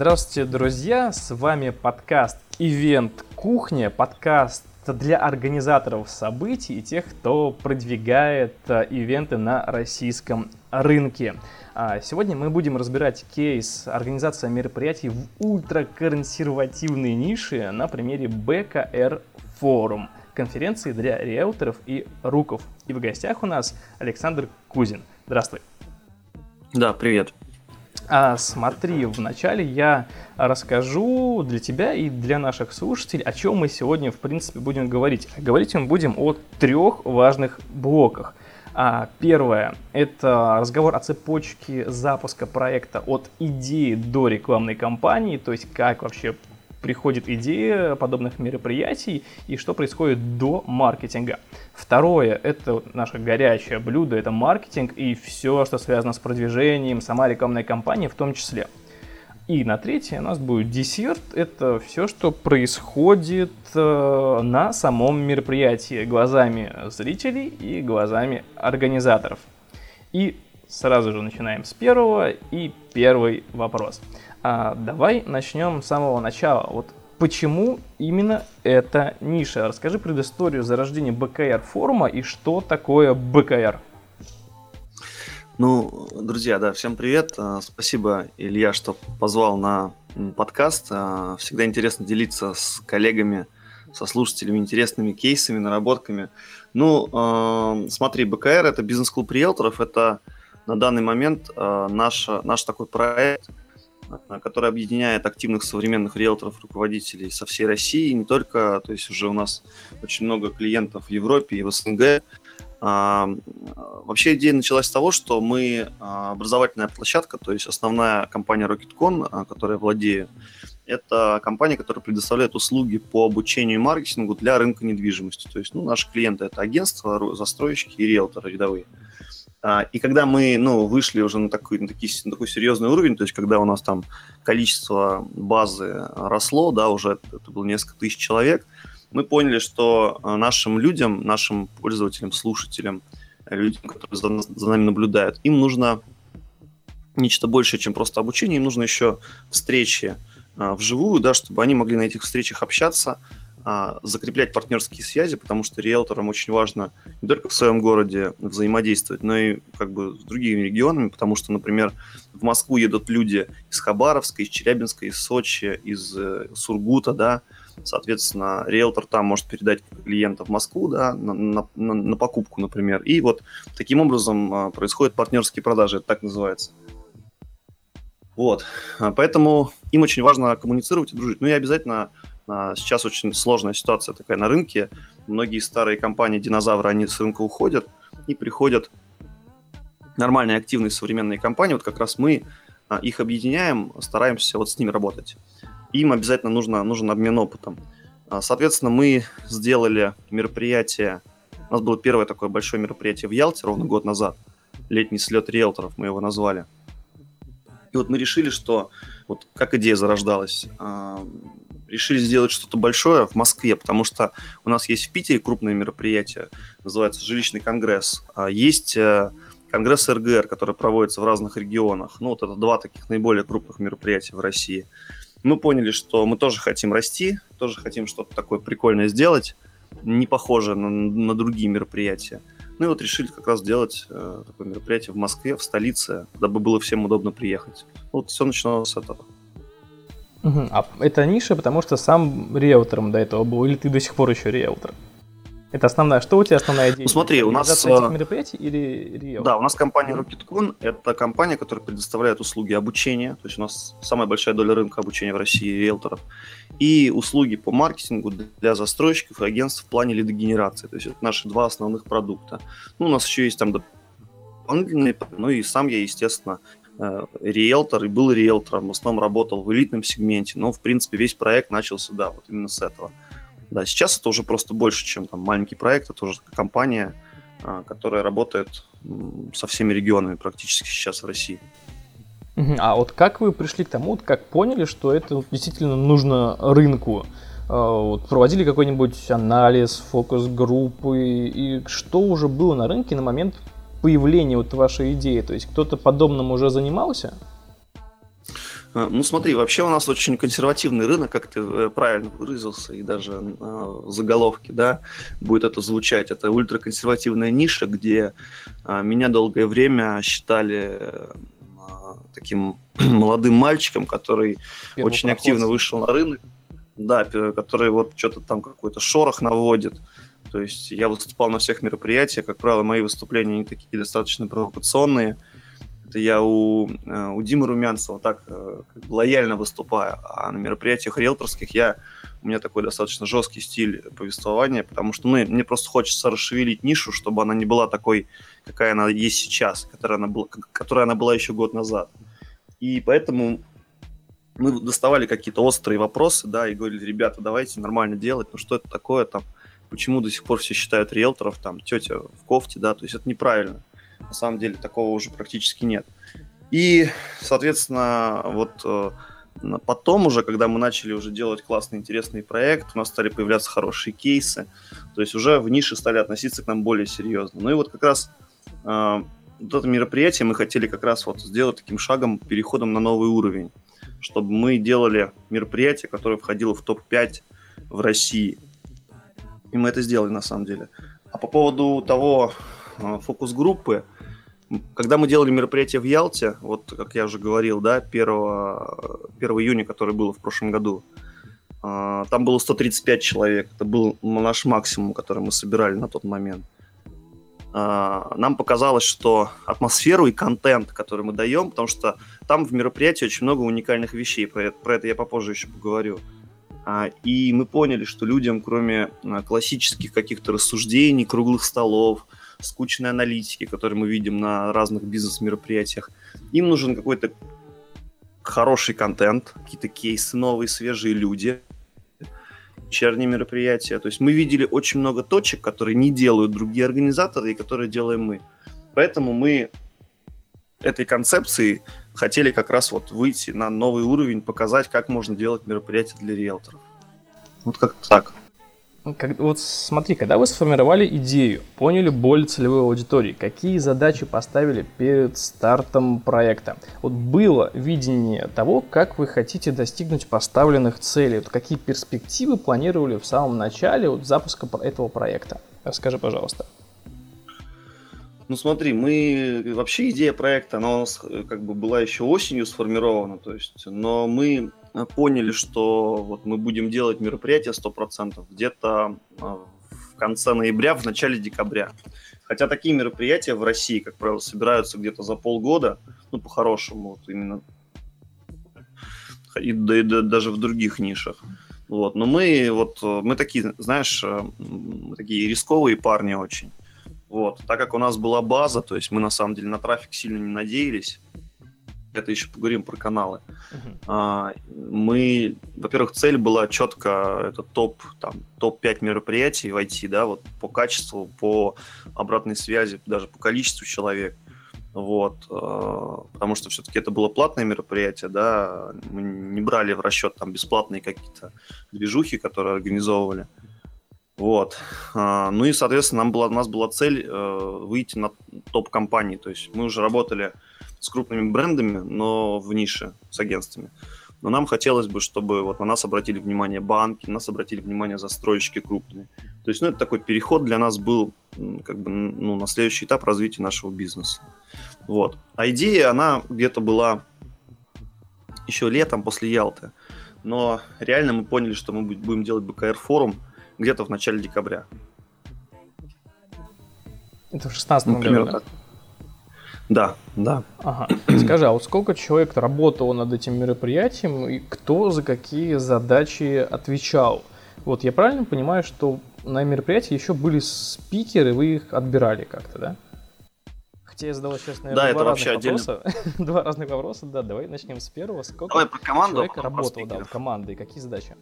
Здравствуйте, друзья! С вами подкаст «Ивент Кухня», подкаст для организаторов событий и тех, кто продвигает э, ивенты на российском рынке. А сегодня мы будем разбирать кейс организации мероприятий в ультраконсервативной нише на примере БКР Форум, конференции для риэлторов и руков. И в гостях у нас Александр Кузин. Здравствуй. Да, привет. А, смотри, вначале я расскажу для тебя и для наших слушателей, о чем мы сегодня, в принципе, будем говорить. Говорить мы будем о трех важных блоках. А, первое – это разговор о цепочке запуска проекта от идеи до рекламной кампании, то есть как вообще приходит идея подобных мероприятий и что происходит до маркетинга. Второе – это наше горячее блюдо, это маркетинг и все, что связано с продвижением, сама рекламная кампания в том числе. И на третье у нас будет десерт. Это все, что происходит э, на самом мероприятии глазами зрителей и глазами организаторов. И сразу же начинаем с первого. И первый вопрос. А, давай начнем с самого начала. Вот почему именно эта ниша? Расскажи предысторию зарождения БКР форума и что такое БКР. Ну, друзья, да, всем привет. А, спасибо, Илья, что позвал на подкаст. А, всегда интересно делиться с коллегами, со слушателями интересными кейсами, наработками. Ну, смотри, БКР – это бизнес-клуб риэлторов, это на данный момент наш, наш такой проект – который объединяет активных современных риэлторов, руководителей со всей России, не только, то есть уже у нас очень много клиентов в Европе и в СНГ. А, вообще идея началась с того, что мы образовательная площадка, то есть основная компания RocketCon, которая владею, это компания, которая предоставляет услуги по обучению и маркетингу для рынка недвижимости. То есть ну, наши клиенты это агентства, застройщики и риэлторы рядовые. И когда мы ну, вышли уже на такой, на, такой, на такой серьезный уровень, то есть когда у нас там количество базы росло, да, уже это было несколько тысяч человек, мы поняли, что а, нашим людям, нашим пользователям, слушателям, людям, которые за, за нами наблюдают, им нужно нечто большее, чем просто обучение, им нужно еще встречи а, вживую, да, чтобы они могли на этих встречах общаться, а, закреплять партнерские связи, потому что риэлторам очень важно не только в своем городе взаимодействовать, но и как бы с другими регионами, потому что, например, в Москву едут люди из Хабаровска, из Челябинска, из Сочи, из э, Сургута, да, соответственно, риэлтор там может передать клиента в Москву, да, на, на, на покупку, например, и вот таким образом а, происходят партнерские продажи, это так называется. Вот, поэтому им очень важно коммуницировать и дружить. Ну и обязательно а, сейчас очень сложная ситуация такая на рынке. Многие старые компании, динозавры, они с рынка уходят и приходят нормальные, активные, современные компании. Вот как раз мы а, их объединяем, стараемся вот с ними работать. Им обязательно нужно, нужен обмен опытом. А, соответственно, мы сделали мероприятие, у нас было первое такое большое мероприятие в Ялте ровно год назад, летний слет риэлторов мы его назвали. И вот мы решили, что вот как идея зарождалась, решили сделать что-то большое в Москве, потому что у нас есть в Питере крупное мероприятие, называется жилищный конгресс. А есть э, конгресс РГР, который проводится в разных регионах. Ну, вот это два таких наиболее крупных мероприятия в России. Мы поняли, что мы тоже хотим расти, тоже хотим что-то такое прикольное сделать, не похожее на, на другие мероприятия. Ну и вот решили как раз сделать э, такое мероприятие в Москве, в столице, дабы было всем удобно приехать. Вот все начиналось с этого. Угу. А это ниша, потому что сам риэлтором до этого был, или ты до сих пор еще риэлтор? Это основная. Что у тебя основная идея? Ну смотри, у нас... этих э, мероприятий или риэлтор? Да, у нас компания RocketCon – это компания, которая предоставляет услуги обучения. То есть у нас самая большая доля рынка обучения в России риэлторов. И услуги по маркетингу для застройщиков и агентств в плане лидогенерации. То есть это наши два основных продукта. Ну, у нас еще есть там дополнительные, ну и сам я, естественно, риэлтор и был риэлтором, в основном работал в элитном сегменте, но, в принципе, весь проект начался, да, вот именно с этого. Да, сейчас это уже просто больше, чем там маленький проект, это уже компания, а, которая работает со всеми регионами практически сейчас в России. А вот как вы пришли к тому, как поняли, что это действительно нужно рынку? А, вот, проводили какой-нибудь анализ, фокус-группы, и что уже было на рынке на момент появления вот вашей идеи? То есть кто-то подобным уже занимался? А, ну смотри, вообще у нас очень консервативный рынок, как ты э, правильно выразился, и даже э, заголовки, да, будет это звучать. Это ультраконсервативная ниша, где э, меня долгое время считали э, таким молодым мальчиком, который очень активно вышел на рынок, да, который вот что-то там какой-то шорох наводит. То есть я выступал на всех мероприятиях, как правило, мои выступления они такие достаточно провокационные. Это я у, э, у Димы Румянцева так э, лояльно выступаю, а на мероприятиях риэлторских я, у меня такой достаточно жесткий стиль повествования, потому что ну, мне просто хочется расшевелить нишу, чтобы она не была такой, какая она есть сейчас, которая она была, которая она была еще год назад. И поэтому мы доставали какие-то острые вопросы, да, и говорили, ребята, давайте нормально делать, ну что это такое там, почему до сих пор все считают риэлторов, там, тетя в кофте, да, то есть это неправильно. На самом деле такого уже практически нет. И, соответственно, вот э, потом уже, когда мы начали уже делать классный, интересный проект, у нас стали появляться хорошие кейсы, то есть уже в нише стали относиться к нам более серьезно. Ну и вот как раз э, вот это мероприятие мы хотели как раз вот сделать таким шагом, переходом на новый уровень, чтобы мы делали мероприятие, которое входило в топ-5 в России. И мы это сделали на самом деле. А по поводу того э, фокус-группы, когда мы делали мероприятие в Ялте, вот как я уже говорил, да, 1, 1 июня, который было в прошлом году, а, там было 135 человек. Это был наш максимум, который мы собирали на тот момент. А, нам показалось, что атмосферу и контент, который мы даем, потому что там в мероприятии очень много уникальных вещей, про это, про это я попозже еще поговорю. А, и мы поняли, что людям, кроме классических каких-то рассуждений, круглых столов, скучной аналитики, которые мы видим на разных бизнес-мероприятиях. Им нужен какой-то хороший контент, какие-то кейсы новые, свежие люди, вечерние мероприятия. То есть мы видели очень много точек, которые не делают другие организаторы и которые делаем мы. Поэтому мы этой концепции хотели как раз вот выйти на новый уровень, показать, как можно делать мероприятия для риэлторов. Вот как-то так. Как, вот смотри, когда вы сформировали идею, поняли боль целевой аудитории, какие задачи поставили перед стартом проекта? Вот было видение того, как вы хотите достигнуть поставленных целей, вот какие перспективы планировали в самом начале вот, запуска этого проекта? Расскажи, пожалуйста. Ну смотри, мы вообще идея проекта, она у нас э, как бы была еще осенью сформирована, то есть, но мы Э, поняли, что вот мы будем делать мероприятие 100% где-то э, в конце ноября, в начале декабря. Хотя такие мероприятия в России, как правило, собираются где-то за полгода, ну, по-хорошему, вот именно, и, да, и да, даже в других нишах. Вот. Но мы вот, э, мы такие, знаешь, мы такие рисковые парни очень. Вот. Так как у нас была база, то есть мы на самом деле на трафик сильно не надеялись, это еще поговорим про каналы. Uh-huh. Мы, во-первых, цель была четко, это топ, там, топ-5 мероприятий в IT, да, вот по качеству, по обратной связи, даже по количеству человек. Вот, а, потому что все-таки это было платное мероприятие, да, мы не брали в расчет там бесплатные какие-то движухи, которые организовывали. Вот. А, ну и, соответственно, нам была, у нас была цель э, выйти на топ компании. То есть мы уже работали с крупными брендами, но в нише с агентствами. Но нам хотелось бы, чтобы вот на нас обратили внимание банки, на нас обратили внимание застройщики крупные. То есть, ну, это такой переход для нас был как бы, ну, на следующий этап развития нашего бизнеса. Вот. А идея, она где-то была еще летом после Ялты. Но реально мы поняли, что мы будем делать БКР-форум где-то в начале декабря. Это в 16 ну, году, да? Так. Да, да. Ага. Скажи, а вот сколько человек работало над этим мероприятием и кто за какие задачи отвечал? Вот я правильно понимаю, что на мероприятии еще были спикеры, вы их отбирали как-то, да? Хотя я задал сейчас, наверное, да, два это разных вообще вопроса. Отдельно... два разных вопроса, да, давай начнем с первого. Сколько давай про команду, человек работал, да, в команды, и какие задачи?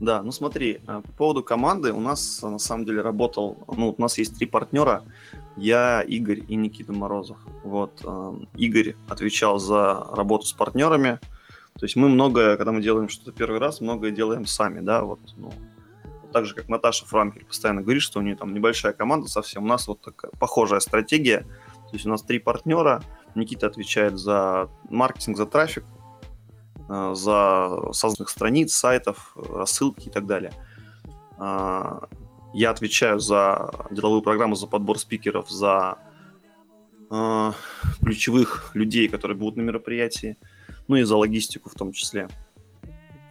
Да, ну смотри, э, по поводу команды. У нас на самом деле работал, ну у нас есть три партнера, я, Игорь и Никита Морозов. Вот, э, Игорь отвечал за работу с партнерами, то есть мы многое, когда мы делаем что-то первый раз, многое делаем сами, да, вот, ну, так же, как Наташа Франкель постоянно говорит, что у нее там небольшая команда совсем, у нас вот такая похожая стратегия, то есть у нас три партнера, Никита отвечает за маркетинг, за трафик, э, за созданных страниц, сайтов, рассылки и так далее. Э, я отвечаю за деловую программу, за подбор спикеров, за э, ключевых людей, которые будут на мероприятии, ну и за логистику в том числе.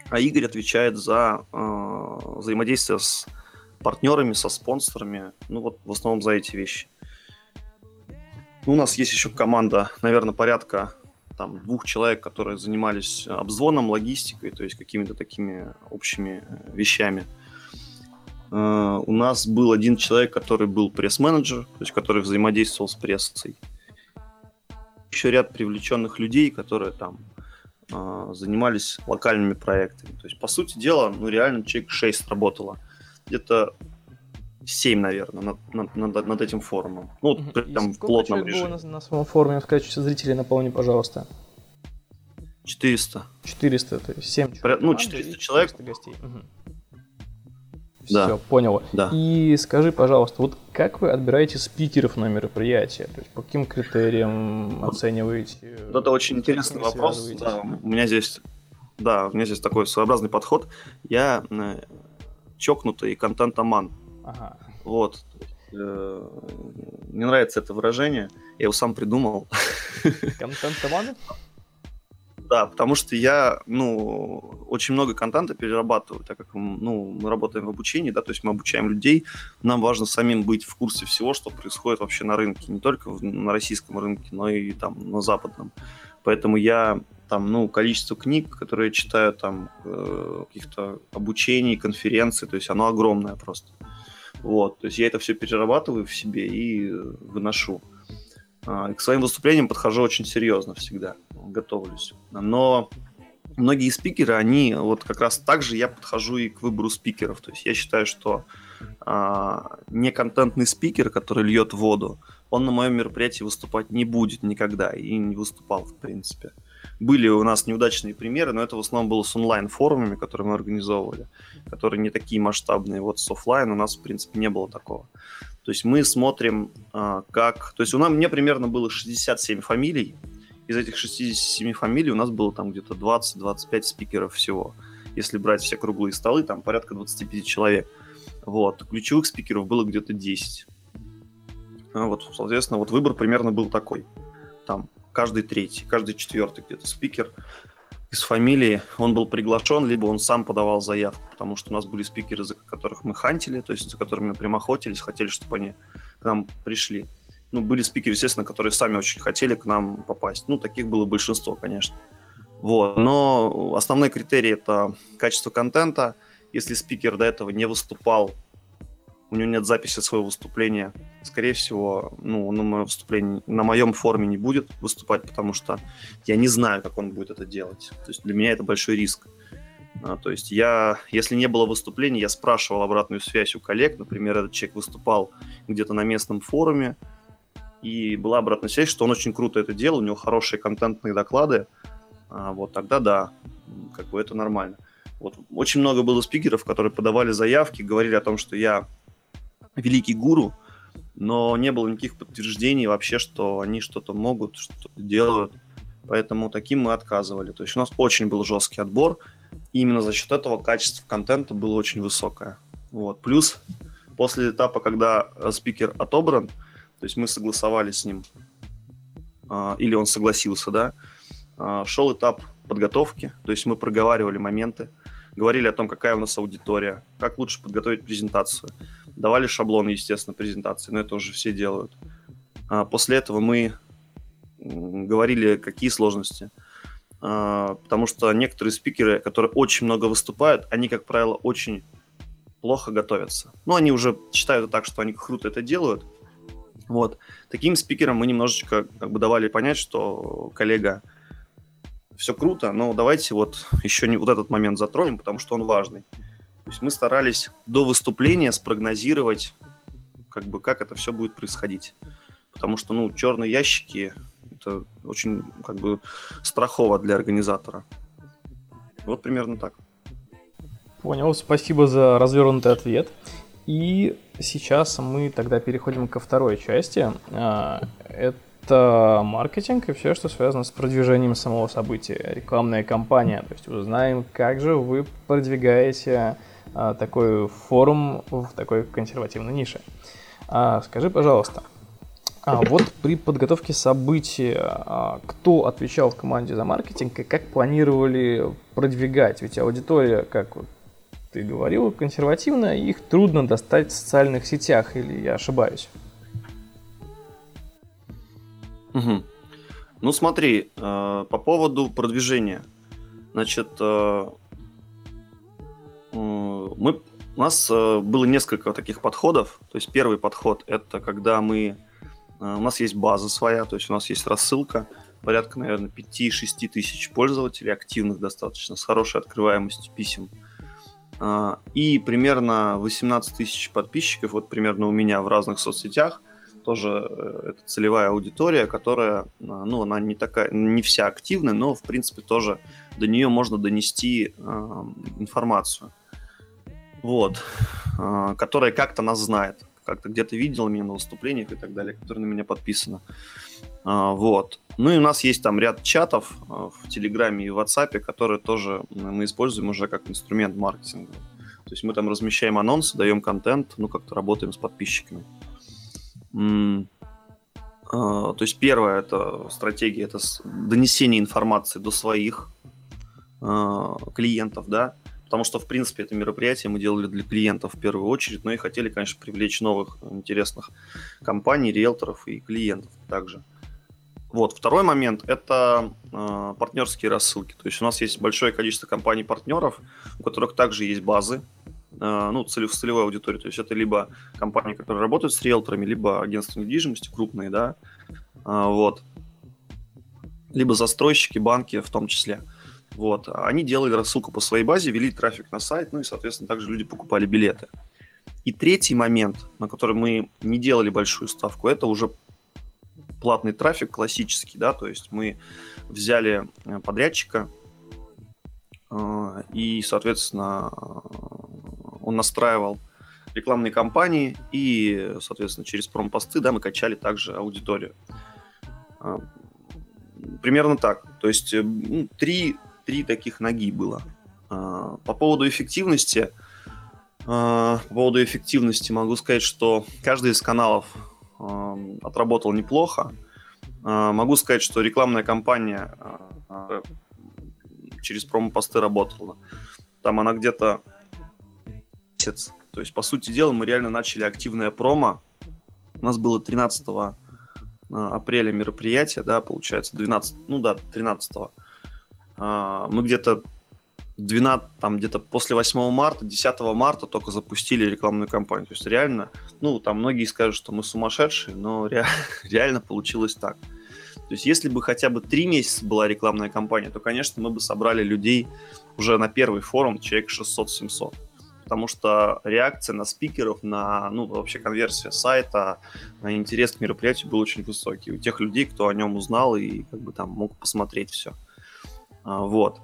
А Игорь отвечает за э, взаимодействие с партнерами, со спонсорами, ну вот в основном за эти вещи. Ну, у нас есть еще команда, наверное, порядка там двух человек, которые занимались обзвоном, логистикой, то есть какими-то такими общими э, вещами. Uh, у нас был один человек, который был пресс-менеджер, то есть который взаимодействовал с прессой. Еще ряд привлеченных людей, которые там занимались локальными проектами. То есть, по сути дела, ну реально человек 6 работало. Где-то 7, наверное, над, над, над, над этим форумом. Ну, угу. прям в плотном режиме. было на, на своем форуме? Скажите, зрителей напомни, пожалуйста. 400. 400, то есть 7 человек. Ну, 400 человек. 400 гостей. Угу. Да. Все, понял. Да. И скажи, пожалуйста, вот как вы отбираете спикеров на мероприятие? То есть по каким критериям оцениваете? Вот это очень интересный вопрос. Да, у меня здесь, да, у меня здесь такой своеобразный подход. Я э, чокнутый контент-аман. Ага. Вот. Э, мне нравится это выражение. Я его сам придумал. Контент-аман? Да, потому что я, ну, очень много контента перерабатываю, так как, ну, мы работаем в обучении, да, то есть мы обучаем людей, нам важно самим быть в курсе всего, что происходит вообще на рынке, не только на российском рынке, но и там на западном. Поэтому я там, ну, количество книг, которые я читаю, там, э, каких-то обучений, конференций, то есть оно огромное просто. Вот, то есть я это все перерабатываю в себе и выношу. А, к своим выступлениям подхожу очень серьезно всегда, готовлюсь. Но многие спикеры, они вот как раз так же я подхожу и к выбору спикеров. То есть я считаю, что а, неконтентный спикер, который льет воду, он на моем мероприятии выступать не будет никогда и не выступал, в принципе. Были у нас неудачные примеры, но это в основном было с онлайн-форумами, которые мы организовывали, которые не такие масштабные. Вот с офлайн у нас, в принципе, не было такого. То есть мы смотрим, а, как... То есть у нас мне примерно было 67 фамилий. Из этих 67 фамилий у нас было там где-то 20-25 спикеров всего. Если брать все круглые столы, там порядка 25 человек. Вот. Ключевых спикеров было где-то 10. А вот, соответственно, вот выбор примерно был такой. Там каждый третий, каждый четвертый где-то спикер из фамилии, он был приглашен, либо он сам подавал заявку, потому что у нас были спикеры, за которых мы хантили, то есть за которыми мы прям охотились, хотели, чтобы они к нам пришли. Ну, были спикеры, естественно, которые сами очень хотели к нам попасть. Ну, таких было большинство, конечно. Вот. Но основной критерий – это качество контента. Если спикер до этого не выступал у него нет записи своего выступления. Скорее всего, ну, на моем выступлении, на моем форуме не будет выступать, потому что я не знаю, как он будет это делать. То есть для меня это большой риск. А, то есть я, если не было выступления, я спрашивал обратную связь у коллег. Например, этот человек выступал где-то на местном форуме, и была обратная связь, что он очень круто это делал, у него хорошие контентные доклады. А, вот тогда да, как бы это нормально. Вот очень много было спикеров, которые подавали заявки, говорили о том, что я великий гуру, но не было никаких подтверждений вообще, что они что-то могут, что-то делают. Поэтому таким мы отказывали. То есть у нас очень был жесткий отбор, и именно за счет этого качество контента было очень высокое. Вот. Плюс после этапа, когда э, спикер отобран, то есть мы согласовали с ним, а, или он согласился, да, а, шел этап подготовки, то есть мы проговаривали моменты, говорили о том, какая у нас аудитория, как лучше подготовить презентацию. Давали шаблоны, естественно, презентации, но это уже все делают. А после этого мы говорили, какие сложности. А, потому что некоторые спикеры, которые очень много выступают, они, как правило, очень плохо готовятся. Ну, они уже считают так, что они круто это делают. Вот. Таким спикерам мы немножечко как бы давали понять, что коллега, все круто, но давайте вот еще не вот этот момент затронем, потому что он важный. То есть мы старались до выступления спрогнозировать, как бы, как это все будет происходить. Потому что, ну, черные ящики – это очень, как бы, страхово для организатора. Вот примерно так. Понял, спасибо за развернутый ответ. И сейчас мы тогда переходим ко второй части. А, это маркетинг и все, что связано с продвижением самого события, рекламная кампания. То есть узнаем, как же вы продвигаете такой форум в такой консервативной нише. А, скажи, пожалуйста, а вот при подготовке события, а, кто отвечал в команде за маркетинг и как планировали продвигать? Ведь аудитория, как ты говорил, консервативная, их трудно достать в социальных сетях, или я ошибаюсь? Угу. Ну смотри, по поводу продвижения. Значит, мы, у нас э, было несколько таких подходов. То есть первый подход это когда мы Э, у нас есть база своя, то есть у нас есть рассылка, порядка, наверное, 5-6 тысяч пользователей, активных достаточно, с хорошей открываемостью писем. Э, и примерно 18 тысяч подписчиков, вот примерно у меня в разных соцсетях, тоже э, это целевая аудитория, которая, ну, она не такая, не вся активная, но, в принципе, тоже до нее можно донести э, информацию. Вот. Э, которая как-то нас знает как-то где-то видел меня на выступлениях и так далее, которые на меня подписаны. А, вот. Ну и у нас есть там ряд чатов а, в Телеграме и в WhatsApp, которые тоже мы используем уже как инструмент маркетинга. То есть мы там размещаем анонсы, даем контент, ну как-то работаем с подписчиками. А, то есть первая это стратегия, это донесение информации до своих клиентов, да, потому что, в принципе, это мероприятие мы делали для клиентов в первую очередь, но и хотели, конечно, привлечь новых интересных компаний, риэлторов и клиентов также. Вот, второй момент – это э, партнерские рассылки. То есть у нас есть большое количество компаний-партнеров, у которых также есть базы, ну, целев, целевой аудитории. То есть это либо компании, которые работают с риэлторами, либо агентства недвижимости крупные, да, э, вот, либо застройщики, банки в том числе. Вот. Они делали рассылку по своей базе, вели трафик на сайт, ну и, соответственно, также люди покупали билеты. И третий момент, на который мы не делали большую ставку, это уже платный трафик классический, да, то есть мы взяли э, подрядчика, э, и, соответственно, он настраивал рекламные кампании, и, соответственно, через промпосты, да, мы качали также аудиторию. Э, примерно так. То есть ну, три три таких ноги было. А, по поводу эффективности, а, по поводу эффективности могу сказать, что каждый из каналов а, отработал неплохо. Могу сказать, что рекламная кампания через промо-посты работала. Там она где-то месяц. То есть, по сути дела, мы реально начали активное промо. У нас было 13 апреля мероприятие, да, получается, 12, ну да, 13 а, мы где-то 12, там где-то после 8 марта, 10 марта только запустили рекламную кампанию. То есть реально, ну, там многие скажут, что мы сумасшедшие, но ре, реально получилось так. То есть если бы хотя бы три месяца была рекламная кампания, то, конечно, мы бы собрали людей уже на первый форум, человек 600-700. Потому что реакция на спикеров, на, ну, вообще конверсия сайта, на интерес к мероприятию был очень высокий. У тех людей, кто о нем узнал и как бы там мог посмотреть все. А, вот.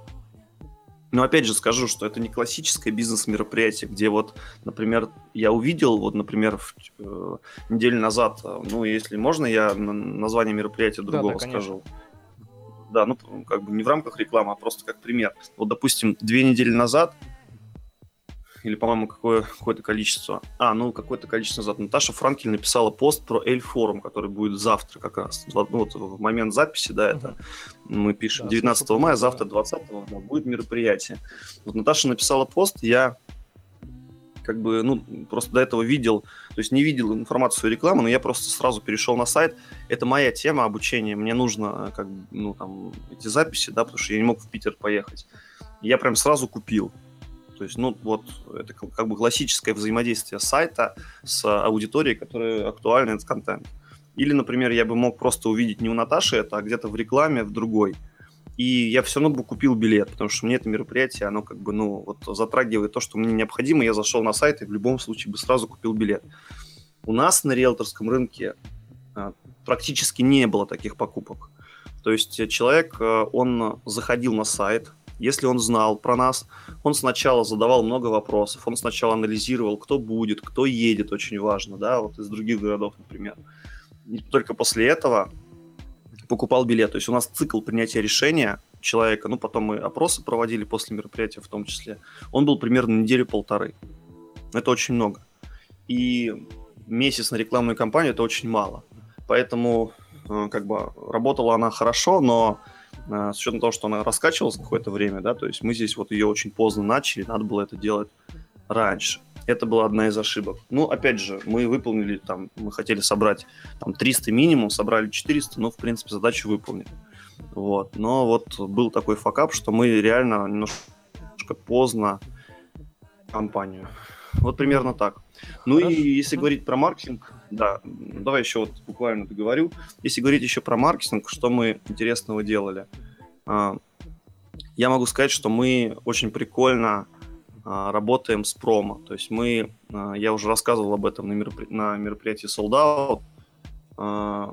Но опять же скажу, что это не классическое бизнес-мероприятие, где вот, например, я увидел, вот, например, в, э, неделю назад, э, ну, если можно, я название мероприятия другого да, да, скажу. Да, ну, как бы не в рамках рекламы, а просто как пример. Вот, допустим, две недели назад или, по-моему, какое, какое-то количество. А, ну, какое-то количество назад. Наташа Франкель написала пост про Эль форум, который будет завтра как раз. Ну, вот в момент записи, да, это мы пишем 19 мая, завтра 20 да, будет мероприятие. Вот Наташа написала пост, я как бы, ну, просто до этого видел, то есть не видел информацию рекламы, но я просто сразу перешел на сайт. Это моя тема обучения, мне нужно, как ну, там, эти записи, да, потому что я не мог в Питер поехать. я прям сразу купил. То есть, ну, вот это как бы классическое взаимодействие сайта с аудиторией, которая актуальна этот контент. Или, например, я бы мог просто увидеть не у Наташи это, а где-то в рекламе в другой. И я все равно бы купил билет, потому что мне это мероприятие, оно как бы, ну, вот затрагивает то, что мне необходимо. Я зашел на сайт и в любом случае бы сразу купил билет. У нас на риэлторском рынке а, практически не было таких покупок. То есть человек, а, он заходил на сайт, если он знал про нас, он сначала задавал много вопросов, он сначала анализировал, кто будет, кто едет, очень важно, да, вот из других городов, например. И только после этого покупал билет. То есть у нас цикл принятия решения человека, ну, потом мы опросы проводили после мероприятия в том числе, он был примерно неделю-полторы. Это очень много. И месяц на рекламную кампанию – это очень мало. Поэтому э, как бы работала она хорошо, но с учетом того, что она раскачивалась какое-то время, да, то есть мы здесь вот ее очень поздно начали, надо было это делать раньше. Это была одна из ошибок. Ну, опять же, мы выполнили там, мы хотели собрать там 300 минимум, собрали 400, но, в принципе, задачу выполнили. Вот. Но вот был такой факап, что мы реально немножко поздно компанию. Вот примерно так. Ну Хорошо. и если говорить про маркетинг, да, давай еще вот буквально договорю. Если говорить еще про маркетинг, что мы интересного делали? А, я могу сказать, что мы очень прикольно а, работаем с промо. То есть мы, а, я уже рассказывал об этом на, меропри... на мероприятии Sold Out.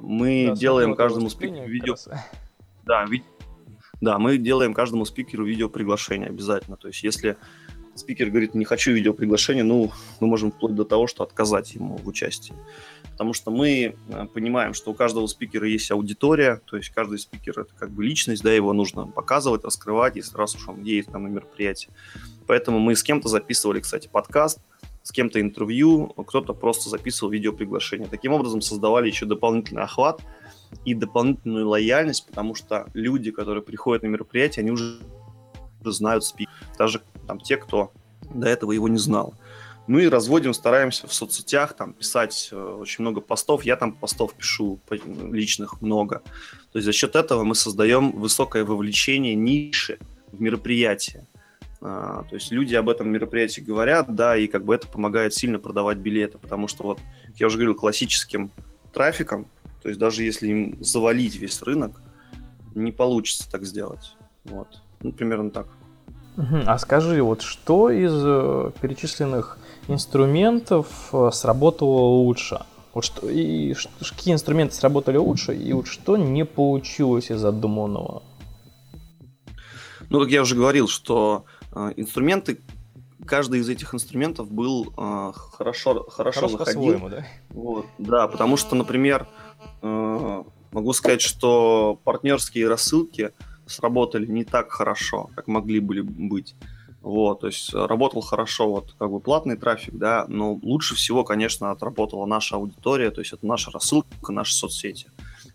Мы да, делаем каждому спикеру видео... Да, ви... да, мы делаем каждому спикеру видео приглашение обязательно. То есть если спикер говорит, не хочу видеоприглашение, ну, мы можем вплоть до того, что отказать ему в участии. Потому что мы э, понимаем, что у каждого спикера есть аудитория, то есть каждый спикер это как бы личность, да, его нужно показывать, раскрывать, если раз уж он едет там на мероприятие. Поэтому мы с кем-то записывали, кстати, подкаст, с кем-то интервью, кто-то просто записывал видеоприглашение. Таким образом создавали еще дополнительный охват и дополнительную лояльность, потому что люди, которые приходят на мероприятие, они уже знают спикера. Даже там те, кто до этого его не знал. Ну и разводим, стараемся в соцсетях там писать э, очень много постов. Я там постов пишу личных много. То есть за счет этого мы создаем высокое вовлечение ниши в мероприятие. А, то есть люди об этом мероприятии говорят, да, и как бы это помогает сильно продавать билеты, потому что вот, я уже говорил, классическим трафиком, то есть даже если им завалить весь рынок, не получится так сделать. Вот. Ну, примерно так. А скажи, вот что из э, перечисленных инструментов э, сработало лучше? Вот что, и что, какие инструменты сработали лучше, и вот что не получилось из задуманного? Ну, как я уже говорил, что э, инструменты, каждый из этих инструментов был э, хорошо, хорошо Хорош заходил. Да? Вот, да, потому что, например, э, могу сказать, что партнерские рассылки – сработали не так хорошо, как могли были быть. Вот, то есть работал хорошо вот как бы платный трафик, да, но лучше всего, конечно, отработала наша аудитория, то есть это наша рассылка, наши соцсети.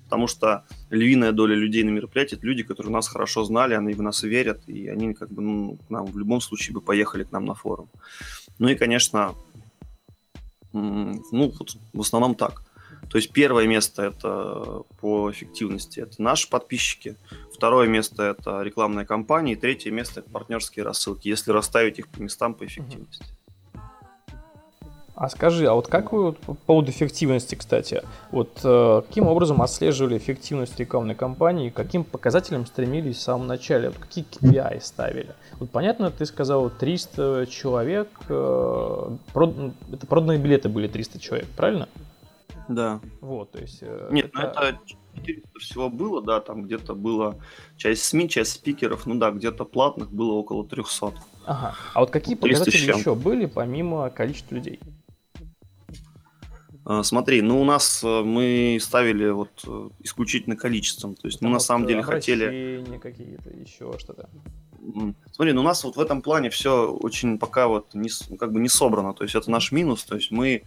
Потому что львиная доля людей на мероприятии – это люди, которые нас хорошо знали, они в нас верят, и они как бы ну, к нам в любом случае бы поехали к нам на форум. Ну и, конечно, ну, вот в основном так. То есть первое место это по эффективности это наши подписчики, второе место это рекламная кампания, и третье место это партнерские рассылки, если расставить их по местам по эффективности. А скажи, а вот как вы по поводу эффективности, кстати, вот э, каким образом отслеживали эффективность рекламной кампании, каким показателям стремились в самом начале, вот какие KPI ставили? Вот понятно, ты сказал 300 человек, э, прод, это проданные билеты были 300 человек, правильно? Вот, то есть... Э, Нет, ну это... ну это 400 всего было, да, там где-то было часть СМИ, часть спикеров, ну да, где-то платных было около 300. Ага, а вот какие показатели еще были, помимо количества людей? А, смотри, ну у нас э, мы ставили вот э, исключительно количеством, то есть Там мы на самом деле хотели... какие-то, еще что-то. Смотри, ну у нас вот в этом плане все очень пока вот не, как бы не собрано, то есть это наш минус, то есть мы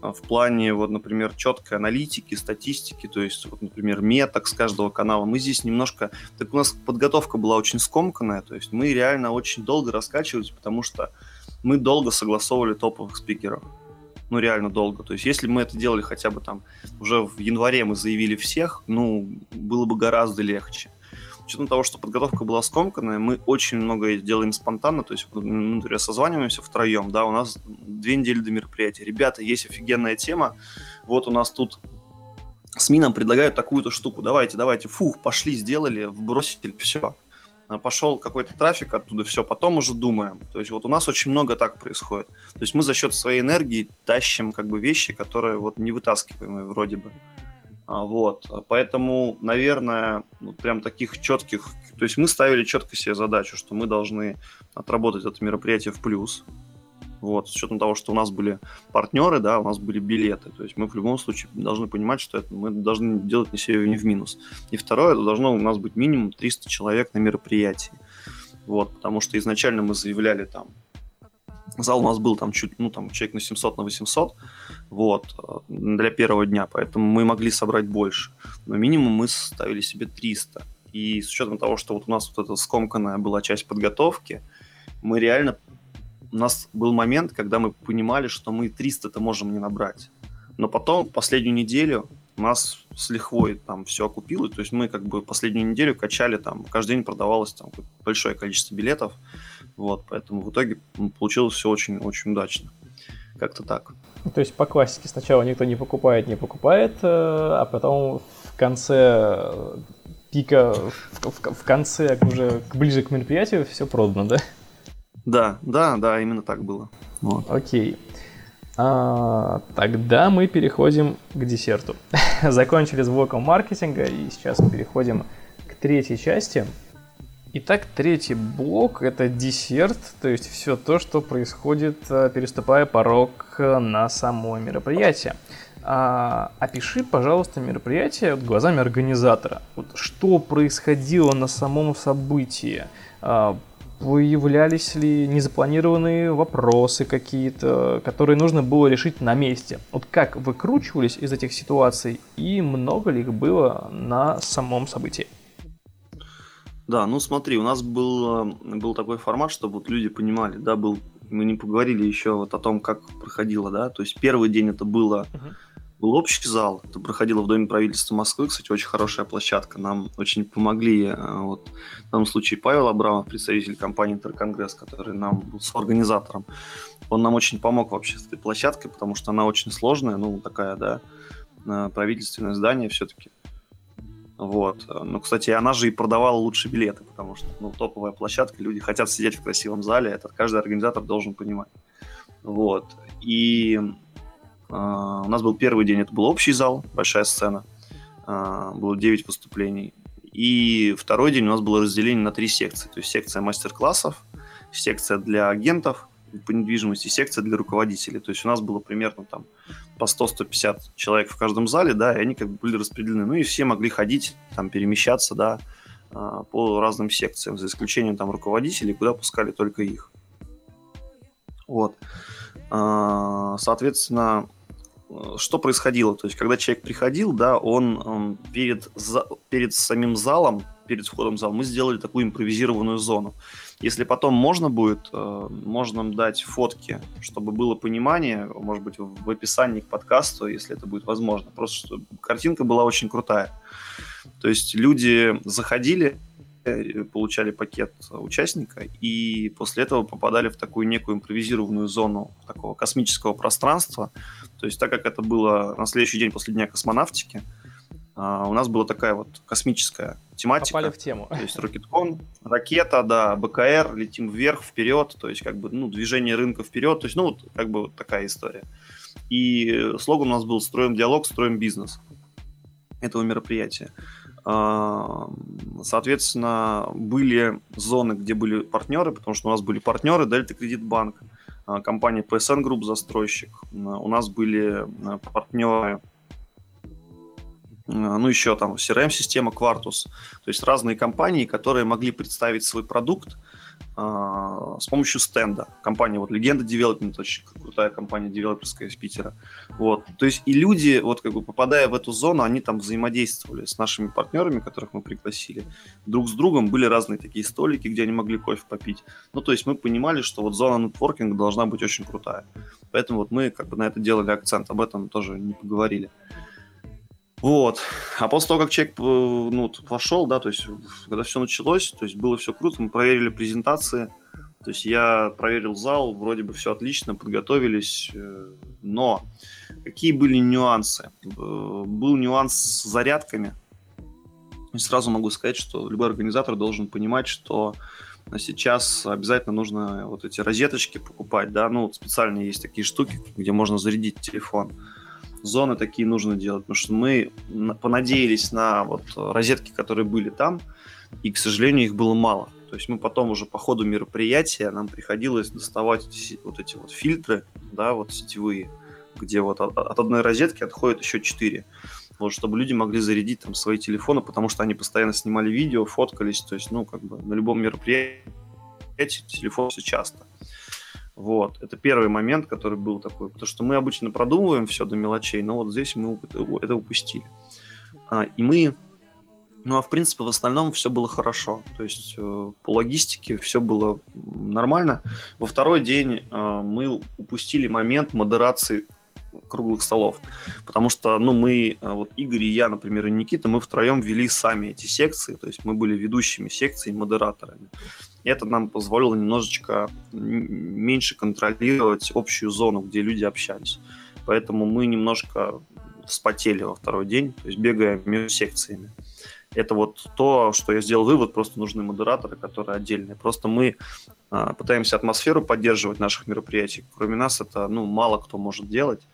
а, в плане вот, например, четкой аналитики, статистики, то есть вот, например, меток с каждого канала, мы здесь немножко, так у нас подготовка была очень скомканная, то есть мы реально очень долго раскачивались, потому что мы долго согласовывали топовых спикеров. Ну, реально долго. То есть, если мы это делали хотя бы там уже в январе мы заявили всех, ну, было бы гораздо легче учетом того, что подготовка была скомканная, мы очень много делаем спонтанно, то есть, например, созваниваемся втроем, да, у нас две недели до мероприятия. Ребята, есть офигенная тема, вот у нас тут СМИ нам предлагают такую-то штуку, давайте, давайте, фух, пошли, сделали, вбросили, все. Пошел какой-то трафик оттуда, все, потом уже думаем. То есть вот у нас очень много так происходит. То есть мы за счет своей энергии тащим как бы вещи, которые вот не вытаскиваемые вроде бы. А, вот, поэтому, наверное, ну, прям таких четких, то есть мы ставили четко себе задачу, что мы должны отработать это мероприятие в плюс, Вот, с учетом того, что у нас были партнеры, да, у нас были билеты. То есть мы в любом случае должны понимать, что это мы должны делать не себе не в минус. И второе, это должно у нас быть минимум 300 человек на мероприятии. Вот, потому что изначально мы заявляли там, зал у нас был там чуть, ну там человек на 700, на 800, вот, для первого дня, поэтому мы могли собрать больше. Но минимум мы ставили себе 300. И с учетом того, что вот у нас вот эта скомканная была часть подготовки, мы реально у нас был момент, когда мы понимали, что мы 300-то можем не набрать. Но потом, последнюю неделю, нас с лихвой там все окупилось. То есть мы как бы последнюю неделю качали там, каждый день продавалось там большое количество билетов. Вот, поэтому в итоге получилось все очень-очень удачно. Как-то так. То есть по классике сначала никто не покупает, не покупает, э, а потом в конце э, пика, в, в, в конце уже ближе к мероприятию все продано, да? Да, да, да, именно так было. Вот. Окей. А, тогда мы переходим к десерту. Закончили с блоком маркетинга и сейчас переходим к третьей части. Итак, третий блок – это десерт, то есть все то, что происходит, э, переступая порог на само мероприятие. А, опиши, пожалуйста, мероприятие глазами организатора. Вот что происходило на самом событии? Появлялись ли незапланированные вопросы какие-то, которые нужно было решить на месте? Вот как выкручивались из этих ситуаций и много ли их было на самом событии? Да, ну смотри, у нас был, был такой формат, чтобы вот люди понимали, да, был, мы не поговорили еще вот о том, как проходило, да, то есть первый день это было uh-huh был общий зал. Это проходило в Доме правительства Москвы. Кстати, очень хорошая площадка. Нам очень помогли. Э, вот, в данном случае Павел Абрамов, представитель компании Интерконгресс, который нам был с организатором. Он нам очень помог вообще с этой площадкой, потому что она очень сложная. Ну, такая, да, э, правительственное здание все-таки. Вот. Ну, кстати, она же и продавала лучшие билеты, потому что, ну, топовая площадка, люди хотят сидеть в красивом зале, это каждый организатор должен понимать. Вот. И у нас был первый день, это был общий зал, большая сцена. А, было 9 выступлений. И второй день у нас было разделение на три секции. То есть секция мастер-классов, секция для агентов по недвижимости, секция для руководителей. То есть у нас было примерно там по 100-150 человек в каждом зале, да, и они как бы были распределены. Ну и все могли ходить, там, перемещаться, да, а, по разным секциям, за исключением там руководителей, куда пускали только их. Вот. Соответственно, что происходило? То есть, когда человек приходил, да, он, он перед, за, перед самим залом, перед входом в зал, мы сделали такую импровизированную зону. Если потом можно будет, э, можно дать фотки, чтобы было понимание, может быть, в, описании к подкасту, если это будет возможно. Просто что картинка была очень крутая. То есть люди заходили, Э, получали пакет участника, и после этого попадали в такую некую импровизированную зону такого космического пространства. То есть так как это было на следующий день после Дня космонавтики, а, у нас была такая вот космическая тематика. Попали в тему. То есть ракеткон, ракета, да, БКР, летим вверх, вперед, то есть как бы, ну, движение рынка вперед, то есть, ну, вот как бы вот такая история. И слоган у нас был «Строим диалог, строим бизнес» этого мероприятия. Соответственно, были зоны, где были партнеры, потому что у нас были партнеры Delta Кредит Банк, компания PSN Group застройщик, у нас были партнеры ну, еще там CRM-система Quartus, то есть разные компании, которые могли представить свой продукт а, с помощью стенда. Компания вот Легенда Development, очень крутая компания девелоперская из Питера. Вот. То есть и люди, вот как бы попадая в эту зону, они там взаимодействовали с нашими партнерами, которых мы пригласили. Друг с другом были разные такие столики, где они могли кофе попить. Ну, то есть мы понимали, что вот зона нетворкинга должна быть очень крутая. Поэтому вот мы как бы на это делали акцент, об этом тоже не поговорили. Вот. А после того, как человек э, ну, вошел, да, то есть когда все началось, то есть было все круто, мы проверили презентации, то есть я проверил зал, вроде бы все отлично, подготовились, э, но какие были нюансы? Э, был нюанс с зарядками. И сразу могу сказать, что любой организатор должен понимать, что сейчас обязательно нужно вот эти розеточки покупать, да, ну, специально есть такие штуки, где можно зарядить телефон зоны такие нужно делать, потому что мы понадеялись на вот розетки, которые были там, и, к сожалению, их было мало. То есть мы потом уже по ходу мероприятия нам приходилось доставать вот эти вот фильтры, да, вот сетевые, где вот от, одной розетки отходит еще четыре. Вот, чтобы люди могли зарядить там свои телефоны, потому что они постоянно снимали видео, фоткались, то есть, ну, как бы на любом мероприятии телефон все часто. Вот, это первый момент, который был такой, потому что мы обычно продумываем все до мелочей, но вот здесь мы это упустили. А, и мы, ну а в принципе в остальном все было хорошо, то есть э, по логистике все было нормально. Во второй день э, мы упустили момент модерации круглых столов. Потому что, ну, мы, э, вот Игорь и я, например, и Никита, мы втроем вели сами эти секции, то есть мы были ведущими секций, модераторами. Это нам позволило немножечко меньше контролировать общую зону, где люди общались. Поэтому мы немножко вспотели во второй день, то есть бегая между секциями. Это вот то, что я сделал вывод, просто нужны модераторы, которые отдельные. Просто мы а, пытаемся атмосферу поддерживать наших мероприятий. Кроме нас это ну, мало кто может делать.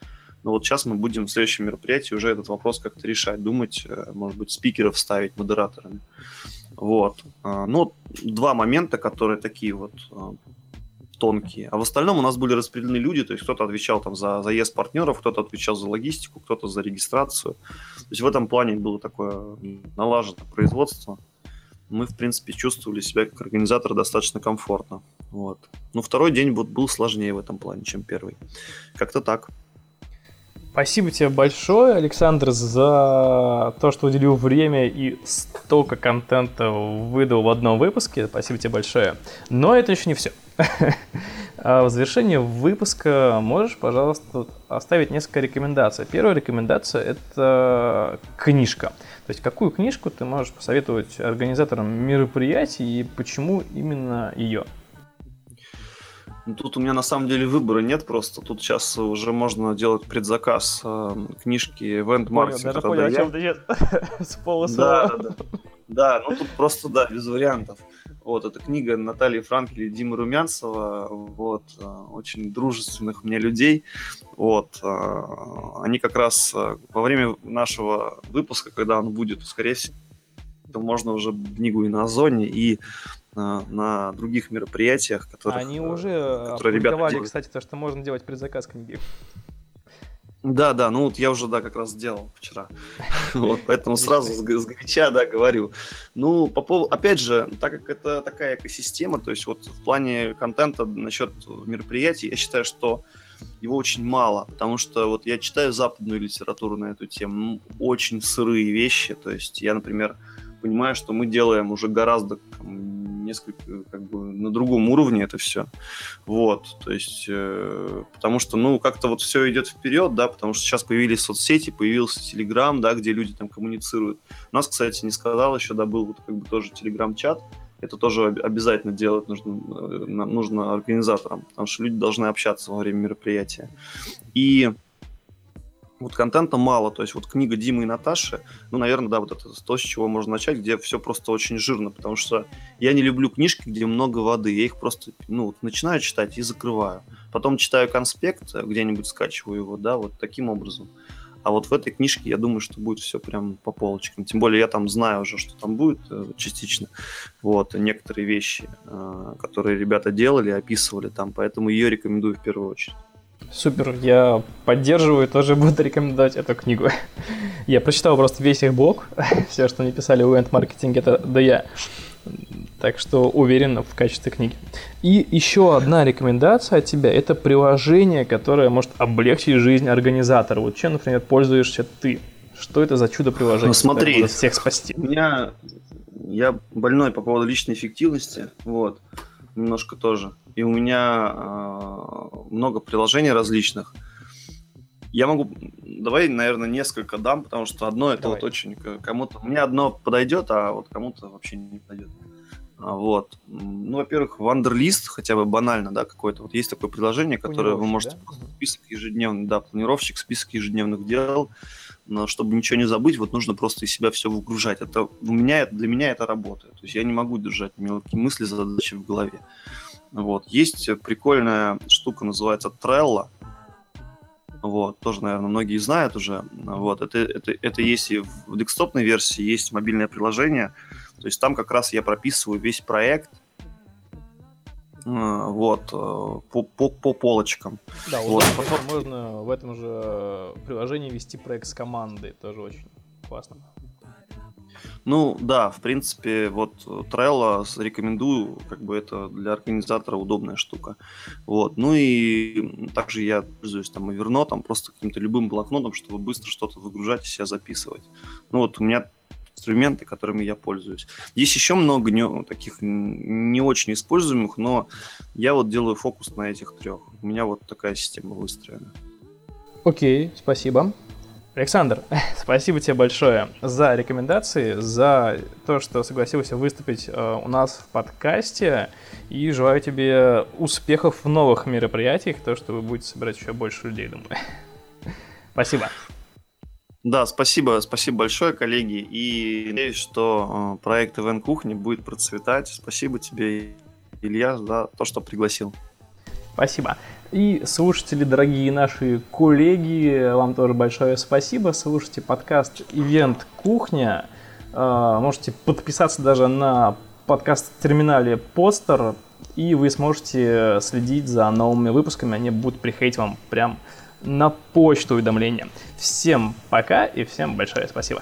Но вот сейчас мы будем в следующем мероприятии уже этот вопрос как-то решать, думать, э, может быть, спикеров ставить модераторами. Вот. А, ну, два момента, которые такие вот а, тонкие. А в остальном у нас были распределены люди, то есть кто-то отвечал там за заезд партнеров, кто-то отвечал за логистику, кто-то за регистрацию. То есть в этом плане было такое налаженное производство. Мы, в принципе, чувствовали себя как организатор достаточно комфортно. Вот. Но второй день вот был сложнее в этом плане, чем первый. Как-то так. Спасибо тебе большое, Александр, за то, что уделил время и столько контента выдал в одном выпуске. Спасибо тебе большое. Но это еще не все. А в завершение выпуска можешь, пожалуйста, оставить несколько рекомендаций. Первая рекомендация – это книжка. То есть какую книжку ты можешь посоветовать организаторам мероприятий и почему именно ее? Ну, тут у меня на самом деле выбора нет просто. Тут сейчас уже можно делать предзаказ э, книжки Event Marketing. Понял, о чем ты нет. С полуслова. Да, да, да. Да, ну тут просто, да, без вариантов. Вот, это книга Натальи Франкель и Димы Румянцева, вот, э, очень дружественных мне людей, вот, э, они как раз э, во время нашего выпуска, когда он будет, скорее всего, можно уже книгу и на Озоне, и на, на других мероприятиях, которые Они уже э, которые ребята делают. кстати, то, что можно делать предзаказ книги. Да, да, ну вот я уже, да, как раз сделал вчера. Вот, поэтому сразу с, с горяча, да, говорю. Ну, по поводу, опять же, так как это такая экосистема, то есть вот в плане контента насчет мероприятий, я считаю, что его очень мало, потому что вот я читаю западную литературу на эту тему, ну, очень сырые вещи, то есть я, например, понимаю, что мы делаем уже гораздо несколько как бы на другом уровне это все. Вот, то есть, э, потому что, ну, как-то вот все идет вперед, да, потому что сейчас появились соцсети, появился Телеграм, да, где люди там коммуницируют. У нас, кстати, не сказал еще, да, был вот как бы тоже Телеграм-чат, это тоже обязательно делать нужно, э, нужно организаторам, потому что люди должны общаться во время мероприятия. И вот контента мало, то есть вот книга Димы и Наташи, ну, наверное, да, вот это то, с чего можно начать, где все просто очень жирно, потому что я не люблю книжки, где много воды, я их просто, ну, вот начинаю читать и закрываю. Потом читаю конспект, где-нибудь скачиваю его, да, вот таким образом. А вот в этой книжке я думаю, что будет все прям по полочкам. Тем более я там знаю уже, что там будет э, частично. Вот, некоторые вещи, э, которые ребята делали, описывали там, поэтому ее рекомендую в первую очередь. Супер, я поддерживаю, тоже буду рекомендовать эту книгу. Я прочитал просто весь их блог, все, что они писали о энд-маркетинге, это да я. Так что уверен в качестве книги. И еще одна рекомендация от тебя – это приложение, которое может облегчить жизнь организатора. Вот чем, например, пользуешься ты? Что это за чудо-приложение? Ну, смотри, всех спасти. У меня я больной по поводу личной эффективности, вот, немножко тоже и у меня э, много приложений различных. Я могу, давай, наверное, несколько дам, потому что одно это давай. вот очень кому-то, мне одно подойдет, а вот кому-то вообще не подойдет. А, вот. Ну, во-первых, Wanderlist, хотя бы банально, да, какое-то. Вот есть такое приложение, которое вы можете да? список ежедневных, да, планировщик, список ежедневных дел, но чтобы ничего не забыть, вот нужно просто из себя все выгружать. Это у меня, для меня это работает. То есть я не могу держать мелкие мысли, задачи в голове. Вот. Есть прикольная штука, называется Trello. Вот, тоже, наверное, многие знают уже. Вот, это, это, это есть и в десктопной версии, есть мобильное приложение. То есть там как раз я прописываю весь проект, вот, по, по, по полочкам. Да, вот. можно в этом же приложении вести проект с командой, тоже очень классно. Ну да, в принципе, вот Trello рекомендую, как бы это для организатора удобная штука. Вот. Ну и также я пользуюсь там Evernote, просто каким-то любым блокнотом, чтобы быстро что-то выгружать и себя записывать. Ну вот у меня инструменты, которыми я пользуюсь. Есть еще много не, таких не очень используемых, но я вот делаю фокус на этих трех. У меня вот такая система выстроена. Окей, спасибо. Александр, спасибо тебе большое за рекомендации, за то, что согласился выступить э, у нас в подкасте. И желаю тебе успехов в новых мероприятиях, то, что вы будете собирать еще больше людей, думаю. Спасибо. Да, спасибо, спасибо большое, коллеги. И надеюсь, что э, проект Event Кухни будет процветать. Спасибо тебе, Илья, за то, что пригласил. Спасибо. И слушатели, дорогие наши коллеги, вам тоже большое спасибо. Слушайте подкаст «Ивент Кухня». А, можете подписаться даже на подкаст-терминале «Постер», и вы сможете следить за новыми выпусками. Они будут приходить вам прям на почту уведомления. Всем пока и всем большое спасибо.